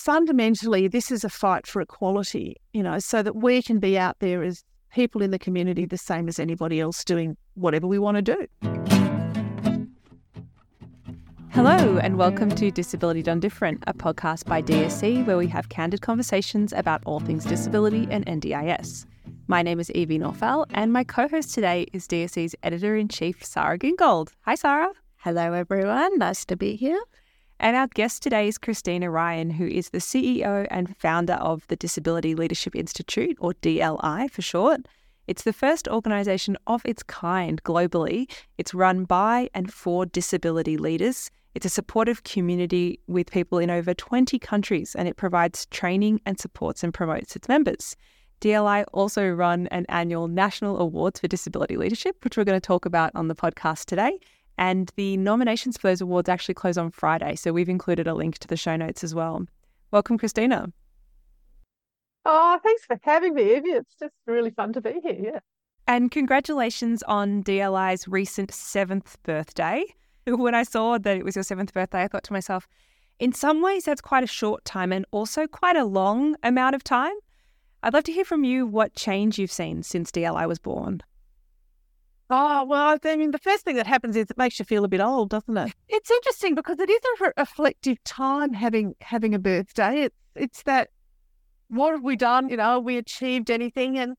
fundamentally, this is a fight for equality, you know, so that we can be out there as people in the community the same as anybody else doing whatever we want to do. Hello, and welcome to Disability Done Different, a podcast by DSC where we have candid conversations about all things disability and NDIS. My name is Evie Naufal, and my co host today is DSC's editor in chief, Sara Gingold. Hi, Sara. Hello, everyone. Nice to be here. And our guest today is Christina Ryan, who is the CEO and founder of the Disability Leadership Institute, or DLI for short. It's the first organisation of its kind globally. It's run by and for disability leaders. It's a supportive community with people in over 20 countries, and it provides training and supports and promotes its members. DLI also run an annual National Awards for Disability Leadership, which we're going to talk about on the podcast today. And the nominations for those awards actually close on Friday. So we've included a link to the show notes as well. Welcome, Christina. Oh, thanks for having me, Evie. It's just really fun to be here. Yeah. And congratulations on DLI's recent seventh birthday. When I saw that it was your seventh birthday, I thought to myself, in some ways, that's quite a short time and also quite a long amount of time. I'd love to hear from you what change you've seen since DLI was born. Oh, well, I mean, the first thing that happens is it makes you feel a bit old, doesn't it? It's interesting because it is a reflective time having having a birthday. It's it's that what have we done? You know, we achieved anything? And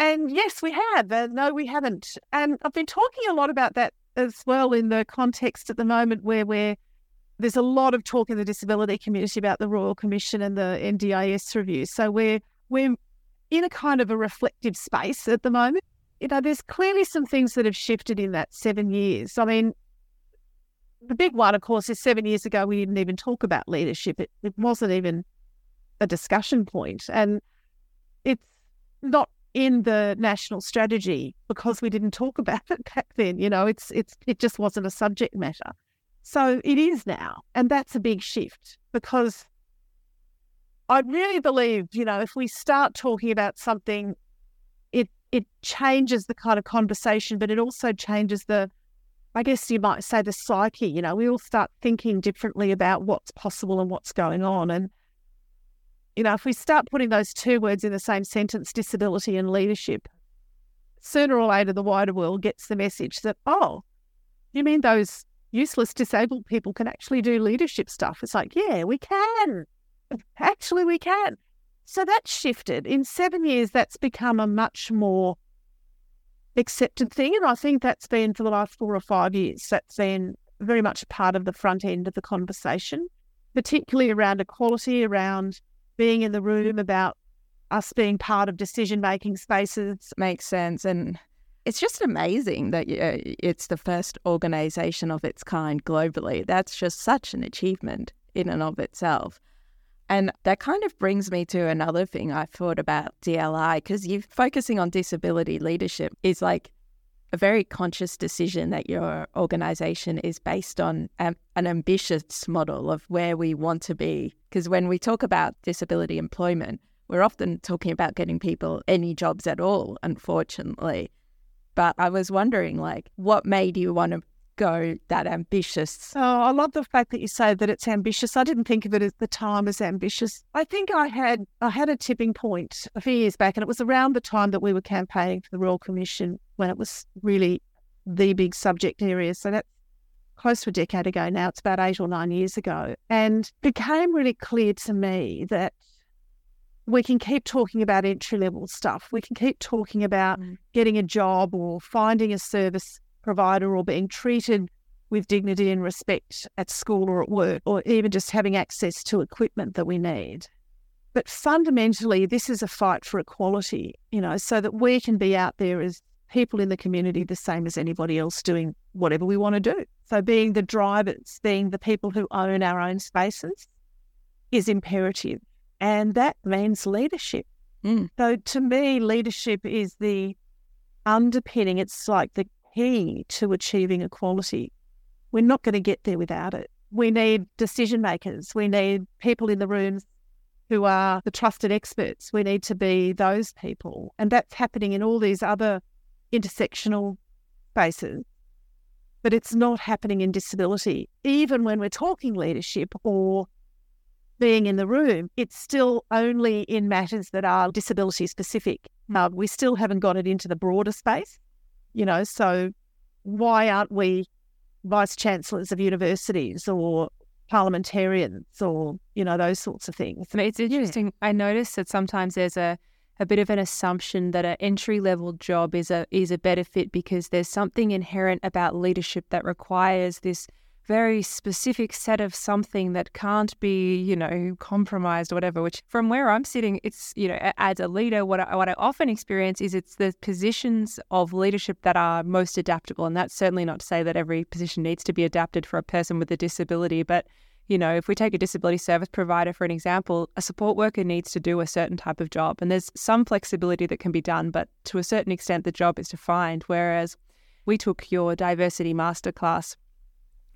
and yes, we have. And no, we haven't. And I've been talking a lot about that as well in the context at the moment where we're there's a lot of talk in the disability community about the Royal Commission and the NDIS review. So we're we're in a kind of a reflective space at the moment you know, there's clearly some things that have shifted in that seven years. I mean, the big one, of course, is seven years ago, we didn't even talk about leadership. It, it wasn't even a discussion point. And it's not in the national strategy because we didn't talk about it back then. You know, it's it's it just wasn't a subject matter. So it is now. And that's a big shift because I really believe, you know, if we start talking about something it changes the kind of conversation, but it also changes the, I guess you might say, the psyche. You know, we all start thinking differently about what's possible and what's going on. And, you know, if we start putting those two words in the same sentence, disability and leadership, sooner or later the wider world gets the message that, oh, you mean those useless disabled people can actually do leadership stuff? It's like, yeah, we can. Actually, we can. So that's shifted. In seven years, that's become a much more accepted thing. And I think that's been for the last four or five years, that's been very much part of the front end of the conversation, particularly around equality, around being in the room, about us being part of decision making spaces. Makes sense. And it's just amazing that it's the first organization of its kind globally. That's just such an achievement in and of itself. And that kind of brings me to another thing I thought about DLI, because you focusing on disability leadership is like a very conscious decision that your organization is based on um, an ambitious model of where we want to be. Because when we talk about disability employment, we're often talking about getting people any jobs at all, unfortunately. But I was wondering, like, what made you want to go that ambitious. Oh, I love the fact that you say that it's ambitious. I didn't think of it at the time as ambitious. I think I had I had a tipping point a few years back, and it was around the time that we were campaigning for the Royal Commission when it was really the big subject area. So that's close to a decade ago now. It's about eight or nine years ago, and became really clear to me that we can keep talking about entry level stuff. We can keep talking about mm. getting a job or finding a service provider or being treated with dignity and respect at school or at work, or even just having access to equipment that we need. But fundamentally, this is a fight for equality, you know, so that we can be out there as people in the community the same as anybody else doing whatever we want to do. So, being the drivers, being the people who own our own spaces is imperative. And that means leadership. Mm. So, to me, leadership is the underpinning, it's like the key to achieving equality. We're not going to get there without it. We need decision makers. We need people in the rooms who are the trusted experts. We need to be those people. And that's happening in all these other intersectional spaces. But it's not happening in disability, even when we're talking leadership or being in the room, it's still only in matters that are disability specific. Uh, we still haven't got it into the broader space, you know. So why aren't we vice chancellors of universities or parliamentarians or you know those sorts of things? It's interesting. Yeah. I notice that sometimes there's a a bit of an assumption that an entry level job is a is a better fit because there's something inherent about leadership that requires this very specific set of something that can't be, you know, compromised or whatever, which from where I'm sitting, it's, you know, as a leader, what I, what I often experience is it's the positions of leadership that are most adaptable. And that's certainly not to say that every position needs to be adapted for a person with a disability, but you know, if we take a disability service provider for an example, a support worker needs to do a certain type of job. And there's some flexibility that can be done, but to a certain extent, the job is defined. Whereas we took your diversity masterclass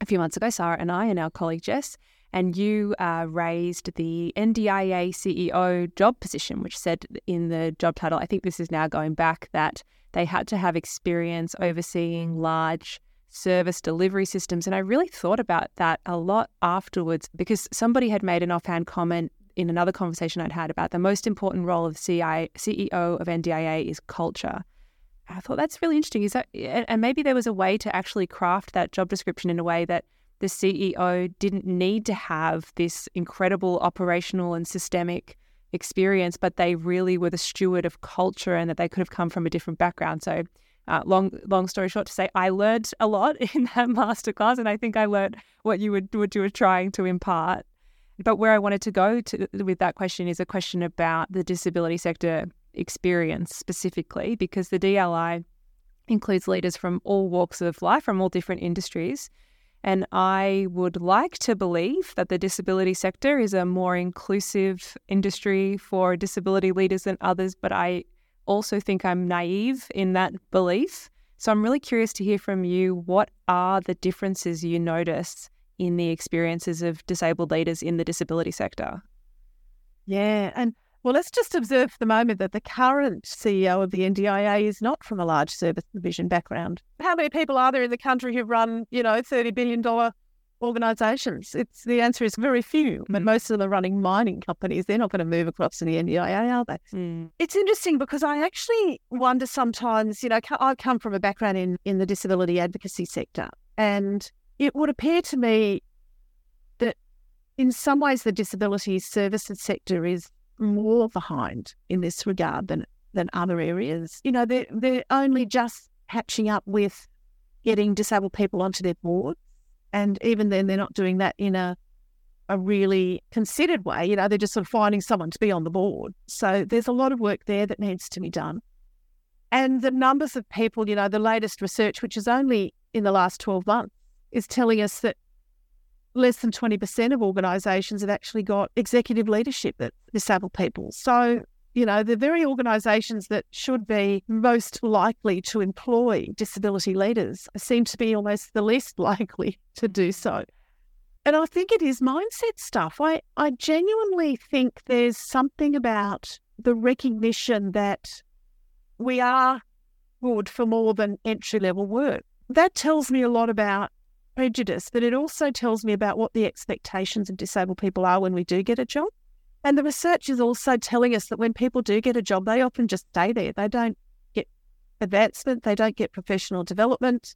a few months ago, Sara and I, and our colleague Jess, and you uh, raised the NDIA CEO job position, which said in the job title, I think this is now going back, that they had to have experience overseeing large service delivery systems. And I really thought about that a lot afterwards because somebody had made an offhand comment in another conversation I'd had about the most important role of CEO of NDIA is culture. I thought that's really interesting. Is that and maybe there was a way to actually craft that job description in a way that the CEO didn't need to have this incredible operational and systemic experience, but they really were the steward of culture and that they could have come from a different background. So, uh, long long story short, to say I learned a lot in that masterclass, and I think I learned what you were what you were trying to impart. But where I wanted to go to with that question is a question about the disability sector experience specifically because the DLI includes leaders from all walks of life, from all different industries. And I would like to believe that the disability sector is a more inclusive industry for disability leaders than others, but I also think I'm naive in that belief. So I'm really curious to hear from you what are the differences you notice in the experiences of disabled leaders in the disability sector? Yeah, and well, let's just observe for the moment that the current CEO of the NDIA is not from a large service division background. How many people are there in the country who've run, you know, $30 billion organisations? It's The answer is very few, but mm. most of them are running mining companies. They're not going to move across to the NDIA, are they? Mm. It's interesting because I actually wonder sometimes, you know, I come from a background in, in the disability advocacy sector, and it would appear to me that in some ways the disability services sector is more behind in this regard than than other areas. You know, they're they're only just catching up with getting disabled people onto their boards, and even then, they're not doing that in a a really considered way. You know, they're just sort of finding someone to be on the board. So there's a lot of work there that needs to be done. And the numbers of people, you know, the latest research, which is only in the last 12 months, is telling us that less than 20% of organisations have actually got executive leadership that disabled people. So, you know, the very organisations that should be most likely to employ disability leaders seem to be almost the least likely to do so. And I think it is mindset stuff. I, I genuinely think there's something about the recognition that we are good for more than entry level work. That tells me a lot about prejudice, but it also tells me about what the expectations of disabled people are when we do get a job. And the research is also telling us that when people do get a job, they often just stay there. They don't get advancement, they don't get professional development,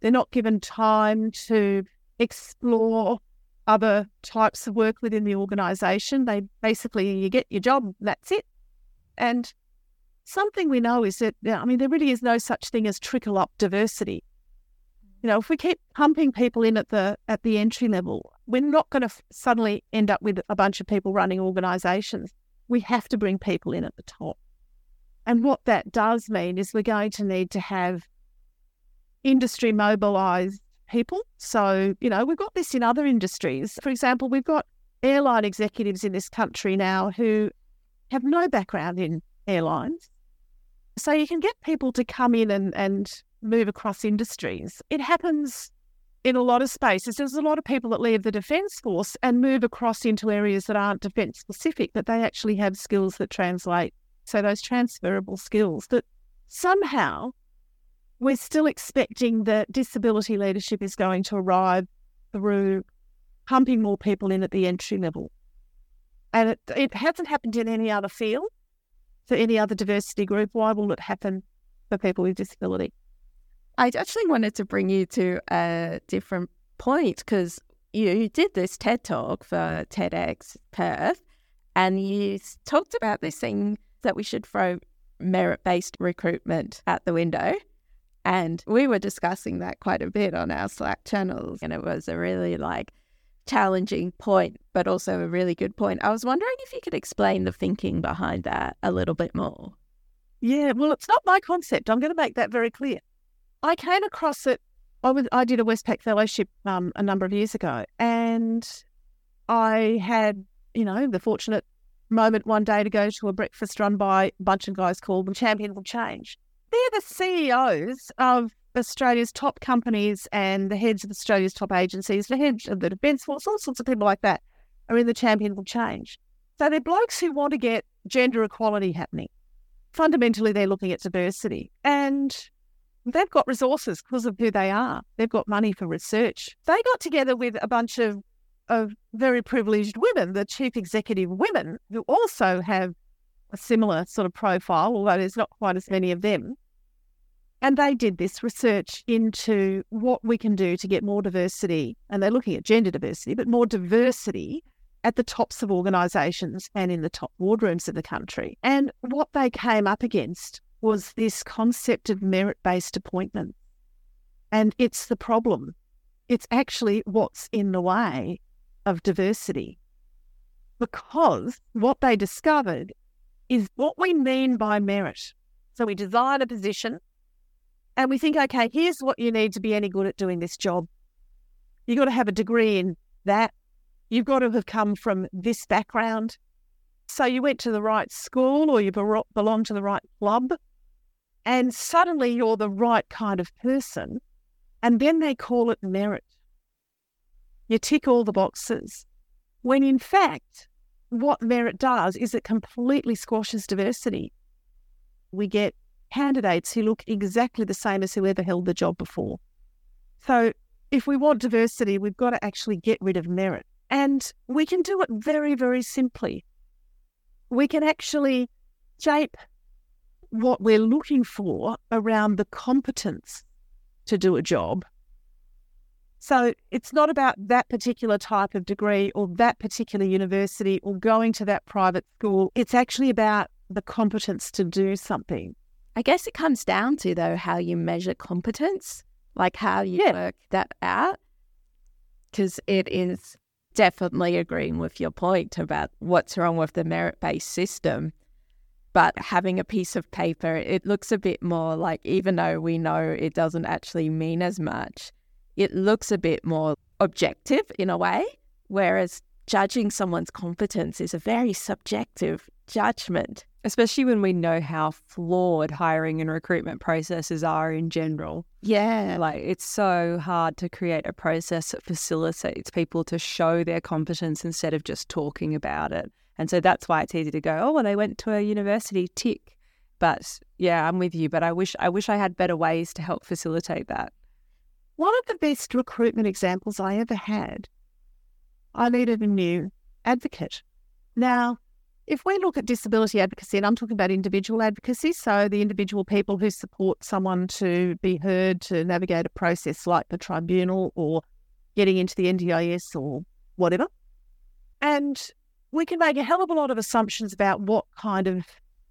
they're not given time to explore other types of work within the organisation. They basically, you get your job, that's it. And something we know is that, I mean, there really is no such thing as trickle up diversity you know, if we keep pumping people in at the at the entry level, we're not going to f- suddenly end up with a bunch of people running organisations. We have to bring people in at the top, and what that does mean is we're going to need to have industry mobilised people. So you know, we've got this in other industries. For example, we've got airline executives in this country now who have no background in airlines. So you can get people to come in and, and move across industries. It happens in a lot of spaces. There's a lot of people that leave the Defence Force and move across into areas that aren't defence specific, but they actually have skills that translate. So those transferable skills that somehow we're still expecting that disability leadership is going to arrive through pumping more people in at the entry level. And it, it hasn't happened in any other field, for any other diversity group. Why will it happen for people with disability? I actually wanted to bring you to a different point because you did this TED talk for TEDx Perth and you talked about this thing that we should throw merit based recruitment at the window. And we were discussing that quite a bit on our Slack channels. And it was a really like challenging point, but also a really good point. I was wondering if you could explain the thinking behind that a little bit more. Yeah, well, it's not my concept. I'm going to make that very clear. I came across it. I, was, I did a Westpac fellowship um, a number of years ago, and I had, you know, the fortunate moment one day to go to a breakfast run by a bunch of guys called the Champions of Change. They're the CEOs of Australia's top companies and the heads of Australia's top agencies, the heads of the Defence Force, all sorts of people like that are in the Champions of Change. So they're blokes who want to get gender equality happening. Fundamentally, they're looking at diversity and they've got resources because of who they are. They've got money for research. They got together with a bunch of, of very privileged women, the chief executive women, who also have a similar sort of profile, although there's not quite as many of them. And they did this research into what we can do to get more diversity. And they're looking at gender diversity, but more diversity at the tops of organisations and in the top boardrooms of the country. And what they came up against was this concept of merit based appointment. And it's the problem. It's actually what's in the way of diversity. Because what they discovered is what we mean by merit. So we design a position and we think, okay, here's what you need to be any good at doing this job. You've got to have a degree in that. You've got to have come from this background. So you went to the right school or you belong to the right club. And suddenly you're the right kind of person. And then they call it merit. You tick all the boxes. When in fact, what merit does is it completely squashes diversity. We get candidates who look exactly the same as whoever held the job before. So, if we want diversity, we've got to actually get rid of merit. And we can do it very, very simply. We can actually shape what we're looking for around the competence to do a job. So it's not about that particular type of degree or that particular university or going to that private school. It's actually about the competence to do something. I guess it comes down to, though, how you measure competence, like how you yeah. work that out. Because it is definitely agreeing with your point about what's wrong with the merit based system. But having a piece of paper, it looks a bit more like, even though we know it doesn't actually mean as much, it looks a bit more objective in a way. Whereas judging someone's competence is a very subjective judgment especially when we know how flawed hiring and recruitment processes are in general. Yeah. Like it's so hard to create a process that facilitates people to show their competence instead of just talking about it. And so that's why it's easy to go, oh, well, they went to a university, tick. But yeah, I'm with you. But I wish I wish I had better ways to help facilitate that. One of the best recruitment examples I ever had, I needed a new advocate. Now, if we look at disability advocacy, and I'm talking about individual advocacy, so the individual people who support someone to be heard to navigate a process like the tribunal or getting into the NDIS or whatever. And we can make a hell of a lot of assumptions about what kind of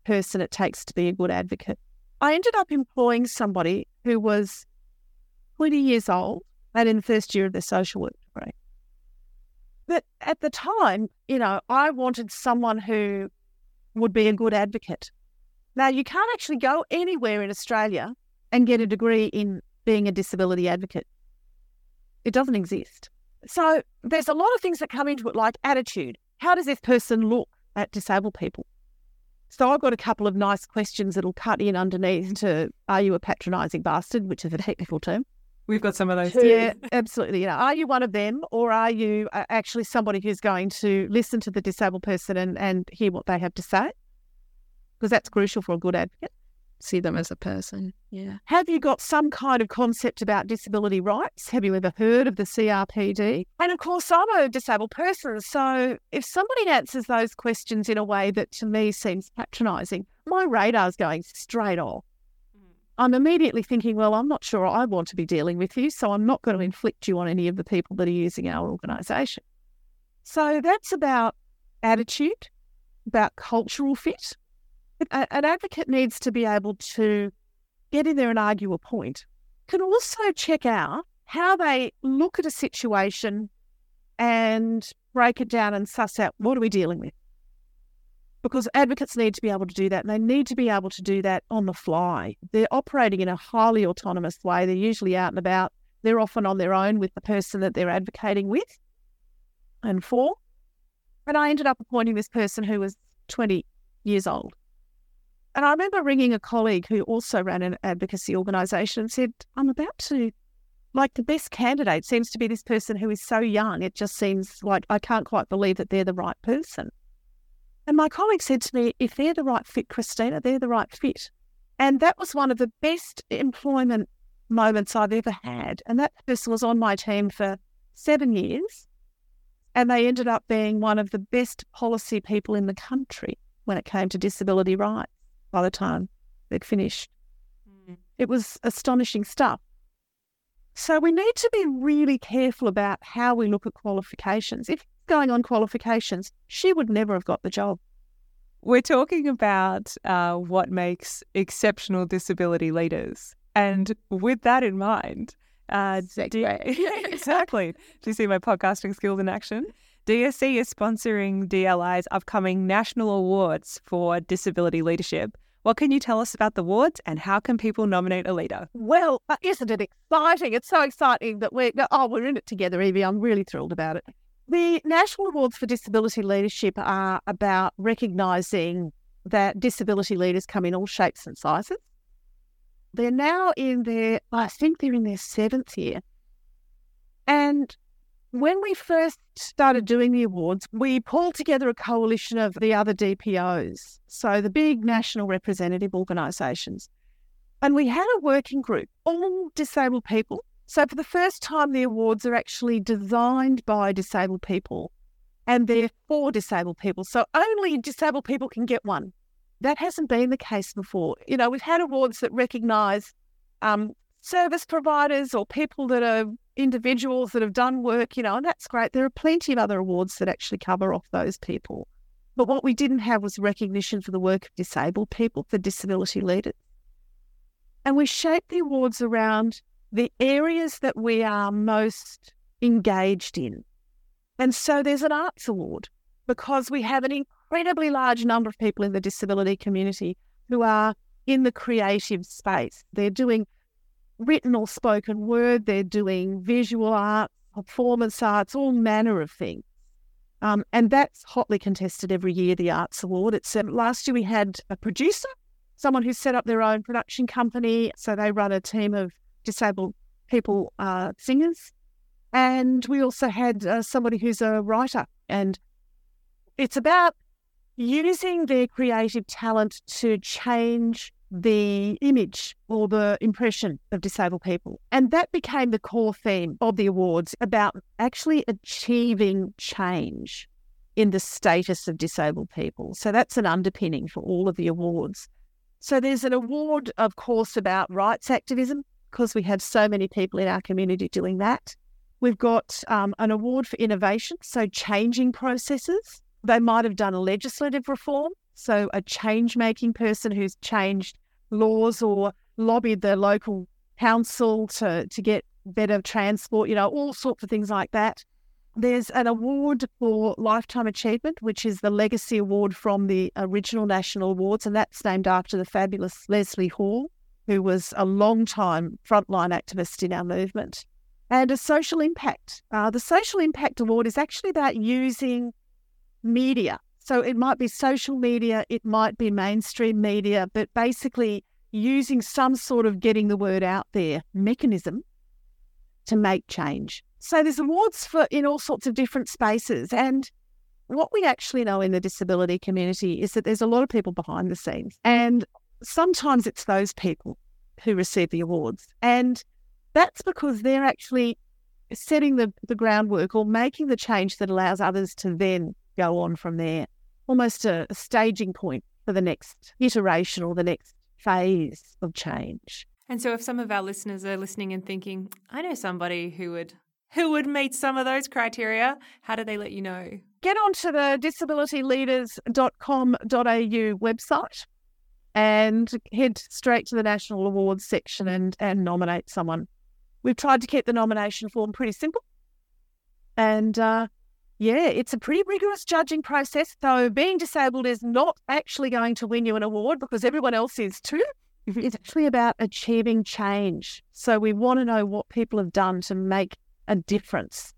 person it takes to be a good advocate. I ended up employing somebody who was 20 years old and in the first year of their social work. But at the time, you know, I wanted someone who would be a good advocate. Now, you can't actually go anywhere in Australia and get a degree in being a disability advocate. It doesn't exist. So there's a lot of things that come into it, like attitude. How does this person look at disabled people? So I've got a couple of nice questions that'll cut in underneath to are you a patronising bastard, which is a technical term. We've got some of those too. Yeah, absolutely. You know, are you one of them, or are you uh, actually somebody who's going to listen to the disabled person and, and hear what they have to say? Because that's crucial for a good advocate. see them as a person. Yeah. Have you got some kind of concept about disability rights? Have you ever heard of the CRPD? And of course, I'm a disabled person. So if somebody answers those questions in a way that to me seems patronising, my radar's going straight off. I'm immediately thinking, well, I'm not sure I want to be dealing with you, so I'm not going to inflict you on any of the people that are using our organisation. So that's about attitude, about cultural fit. An advocate needs to be able to get in there and argue a point. Can also check out how they look at a situation and break it down and suss out what are we dealing with because advocates need to be able to do that and they need to be able to do that on the fly. They're operating in a highly autonomous way. They're usually out and about. They're often on their own with the person that they're advocating with and for. And I ended up appointing this person who was 20 years old. And I remember ringing a colleague who also ran an advocacy organisation and said, I'm about to, like, the best candidate seems to be this person who is so young. It just seems like I can't quite believe that they're the right person. And my colleague said to me, if they're the right fit, Christina, they're the right fit. And that was one of the best employment moments I've ever had. And that person was on my team for seven years. And they ended up being one of the best policy people in the country when it came to disability rights by the time they'd finished. Mm. It was astonishing stuff. So we need to be really careful about how we look at qualifications. If going on qualifications, she would never have got the job. We're talking about uh, what makes exceptional disability leaders. And with that in mind, uh, D- exactly. Do you see my podcasting skills in action? DSC is sponsoring DLI's upcoming national awards for disability leadership. What can you tell us about the awards and how can people nominate a leader? Well, uh, isn't it exciting? It's so exciting that we're oh we're in it together, Evie. I'm really thrilled about it. The National Awards for Disability Leadership are about recognising that disability leaders come in all shapes and sizes. They're now in their, I think they're in their seventh year. And when we first started doing the awards, we pulled together a coalition of the other DPOs, so the big national representative organisations. And we had a working group, all disabled people so, for the first time, the awards are actually designed by disabled people and they're for disabled people. So, only disabled people can get one. That hasn't been the case before. You know, we've had awards that recognise um, service providers or people that are individuals that have done work, you know, and that's great. There are plenty of other awards that actually cover off those people. But what we didn't have was recognition for the work of disabled people, for disability leaders. And we shaped the awards around the areas that we are most engaged in. And so there's an arts award because we have an incredibly large number of people in the disability community who are in the creative space. They're doing written or spoken word, they're doing visual art, performance arts, all manner of things. Um, and that's hotly contested every year, the Arts Award. It's um, last year we had a producer, someone who set up their own production company. So they run a team of disabled people are singers. And we also had uh, somebody who's a writer. And it's about using their creative talent to change the image or the impression of disabled people. And that became the core theme of the awards about actually achieving change in the status of disabled people. So that's an underpinning for all of the awards. So there's an award, of course, about rights activism because we have so many people in our community doing that. We've got um, an award for innovation, so changing processes. They might have done a legislative reform, so a change making person who's changed laws or lobbied the local council to, to get better transport, you know, all sorts of things like that. There's an award for lifetime achievement, which is the legacy award from the original national awards, and that's named after the fabulous Lesley Hall who was a long time frontline activist in our movement, and a social impact. Uh, the Social Impact Award is actually about using media. So it might be social media, it might be mainstream media, but basically using some sort of getting the word out there mechanism to make change. So there's awards for in all sorts of different spaces. And what we actually know in the disability community is that there's a lot of people behind the scenes. And sometimes it's those people who receive the awards. And that's because they're actually setting the, the groundwork or making the change that allows others to then go on from there, almost a, a staging point for the next iteration or the next phase of change. And so if some of our listeners are listening and thinking, I know somebody who would who would meet some of those criteria, how do they let you know? Get onto the disabilityleaders.com.au website and head straight to the National Awards section and, and nominate someone. We've tried to keep the nomination form pretty simple. And uh, yeah, it's a pretty rigorous judging process, though being disabled is not actually going to win you an award because everyone else is too. it's actually about achieving change. So we want to know what people have done to make a difference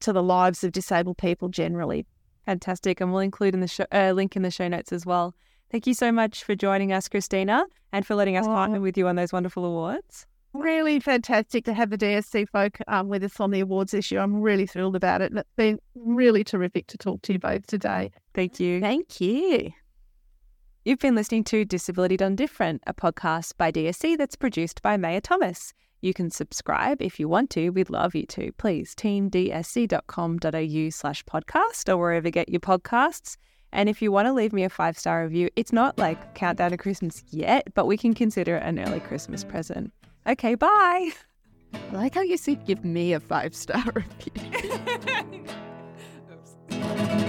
to the lives of disabled people generally. Fantastic. And we'll include in the show, uh, link in the show notes as well. Thank you so much for joining us, Christina, and for letting us oh. partner with you on those wonderful awards. Really fantastic to have the DSC folk um, with us on the awards this year. I'm really thrilled about it. And it's been really terrific to talk to you both today. Thank you. Thank you. You've been listening to Disability Done Different, a podcast by DSC that's produced by Maya Thomas. You can subscribe if you want to. We'd love you to. Please, teamdsc.com.au slash podcast or wherever you get your podcasts. And if you want to leave me a five star review, it's not like countdown to Christmas yet, but we can consider it an early Christmas present. Okay, bye. I like how you said give me a five star review.